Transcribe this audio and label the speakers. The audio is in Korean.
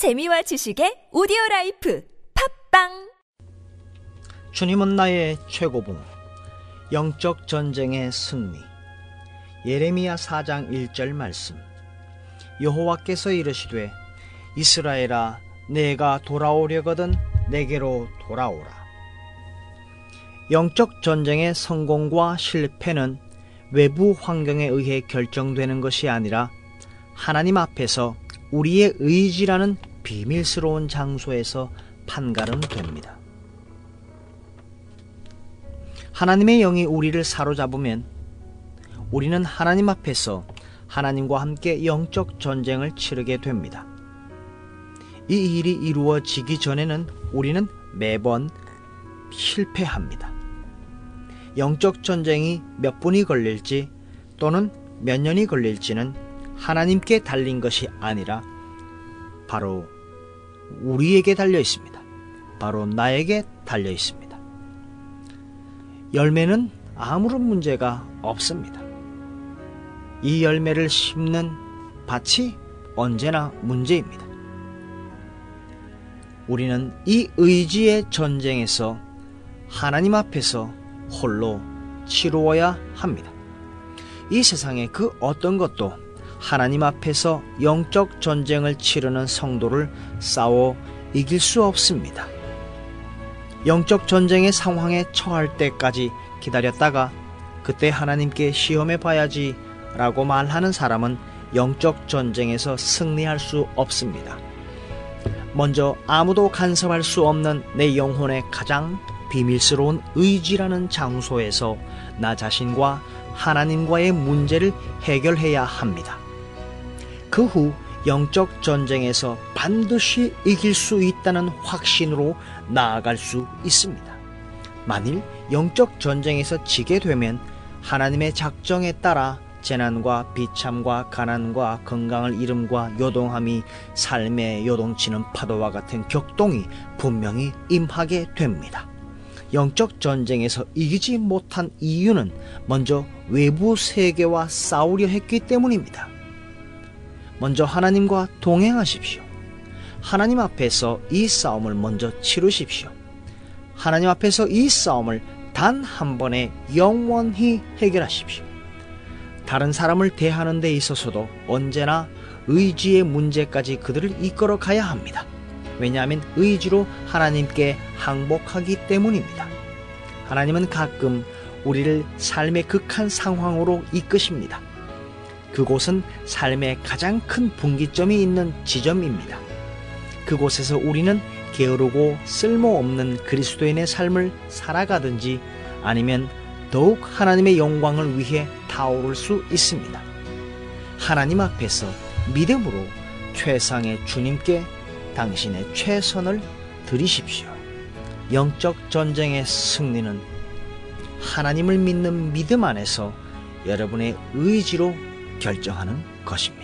Speaker 1: 재미와 지식의 오디오 life 팟빵!
Speaker 2: 주님은 나의 최고봉 영적 전쟁의 승리. 예레미야 4장 1절 말씀. 여호와께서 이르시되 이스라엘아 네가 돌아오려거든 내게로 돌아오라. 영적 전쟁의 성공과 실패는 외부 환경에 의해 결정되는 것이 아니라 하나님 앞에서 우리의 의지라는 비밀스러운 장소에서 판가름됩니다. 하나님의 영이 우리를 사로잡으면 우리는 하나님 앞에서 하나님과 함께 영적 전쟁을 치르게 됩니다. 이 일이 이루어지기 전에는 우리는 매번 실패합니다. 영적 전쟁이 몇 분이 걸릴지 또는 몇 년이 걸릴지는 하나님께 달린 것이 아니라 바로 우리에게 달려 있습니다. 바로 나에게 달려 있습니다. 열매는 아무런 문제가 없습니다. 이 열매를 심는 밭이 언제나 문제입니다. 우리는 이 의지의 전쟁에서 하나님 앞에서 홀로 치루어야 합니다. 이 세상의 그 어떤 것도 하나님 앞에서 영적 전쟁을 치르는 성도를 싸워 이길 수 없습니다. 영적 전쟁의 상황에 처할 때까지 기다렸다가 그때 하나님께 시험해 봐야지 라고 말하는 사람은 영적 전쟁에서 승리할 수 없습니다. 먼저 아무도 간섭할 수 없는 내 영혼의 가장 비밀스러운 의지라는 장소에서 나 자신과 하나님과의 문제를 해결해야 합니다. 그 후 영적 전쟁에서 반드시 이길 수 있다는 확신으로 나아갈 수 있습니다. 만일 영적 전쟁에서 지게 되면 하나님의 작정에 따라 재난과 비참과 가난과 건강을 잃음과 요동함이 삶에 요동치는 파도와 같은 격동이 분명히 임하게 됩니다. 영적 전쟁에서 이기지 못한 이유는 먼저 외부 세계와 싸우려 했기 때문입니다. 먼저 하나님과 동행하십시오. 하나님 앞에서 이 싸움을 먼저 치르십시오. 하나님 앞에서 이 싸움을 단 한 번에 영원히 해결하십시오. 다른 사람을 대하는 데 있어서도 언제나 의지의 문제까지 그들을 이끌어 가야 합니다. 왜냐하면 의지로 하나님께 항복하기 때문입니다. 하나님은 가끔 우리를 삶의 극한 상황으로 이끄십니다. 그곳은 삶의 가장 큰 분기점이 있는 지점입니다. 그곳에서 우리는 게으르고 쓸모없는 그리스도인의 삶을 살아가든지 아니면 더욱 하나님의 영광을 위해 타오를 수 있습니다. 하나님 앞에서 믿음으로 최상의 주님께 당신의 최선을 드리십시오. 영적 전쟁의 승리는 하나님을 믿는 믿음 안에서 여러분의 의지로 결정하는 것입니다.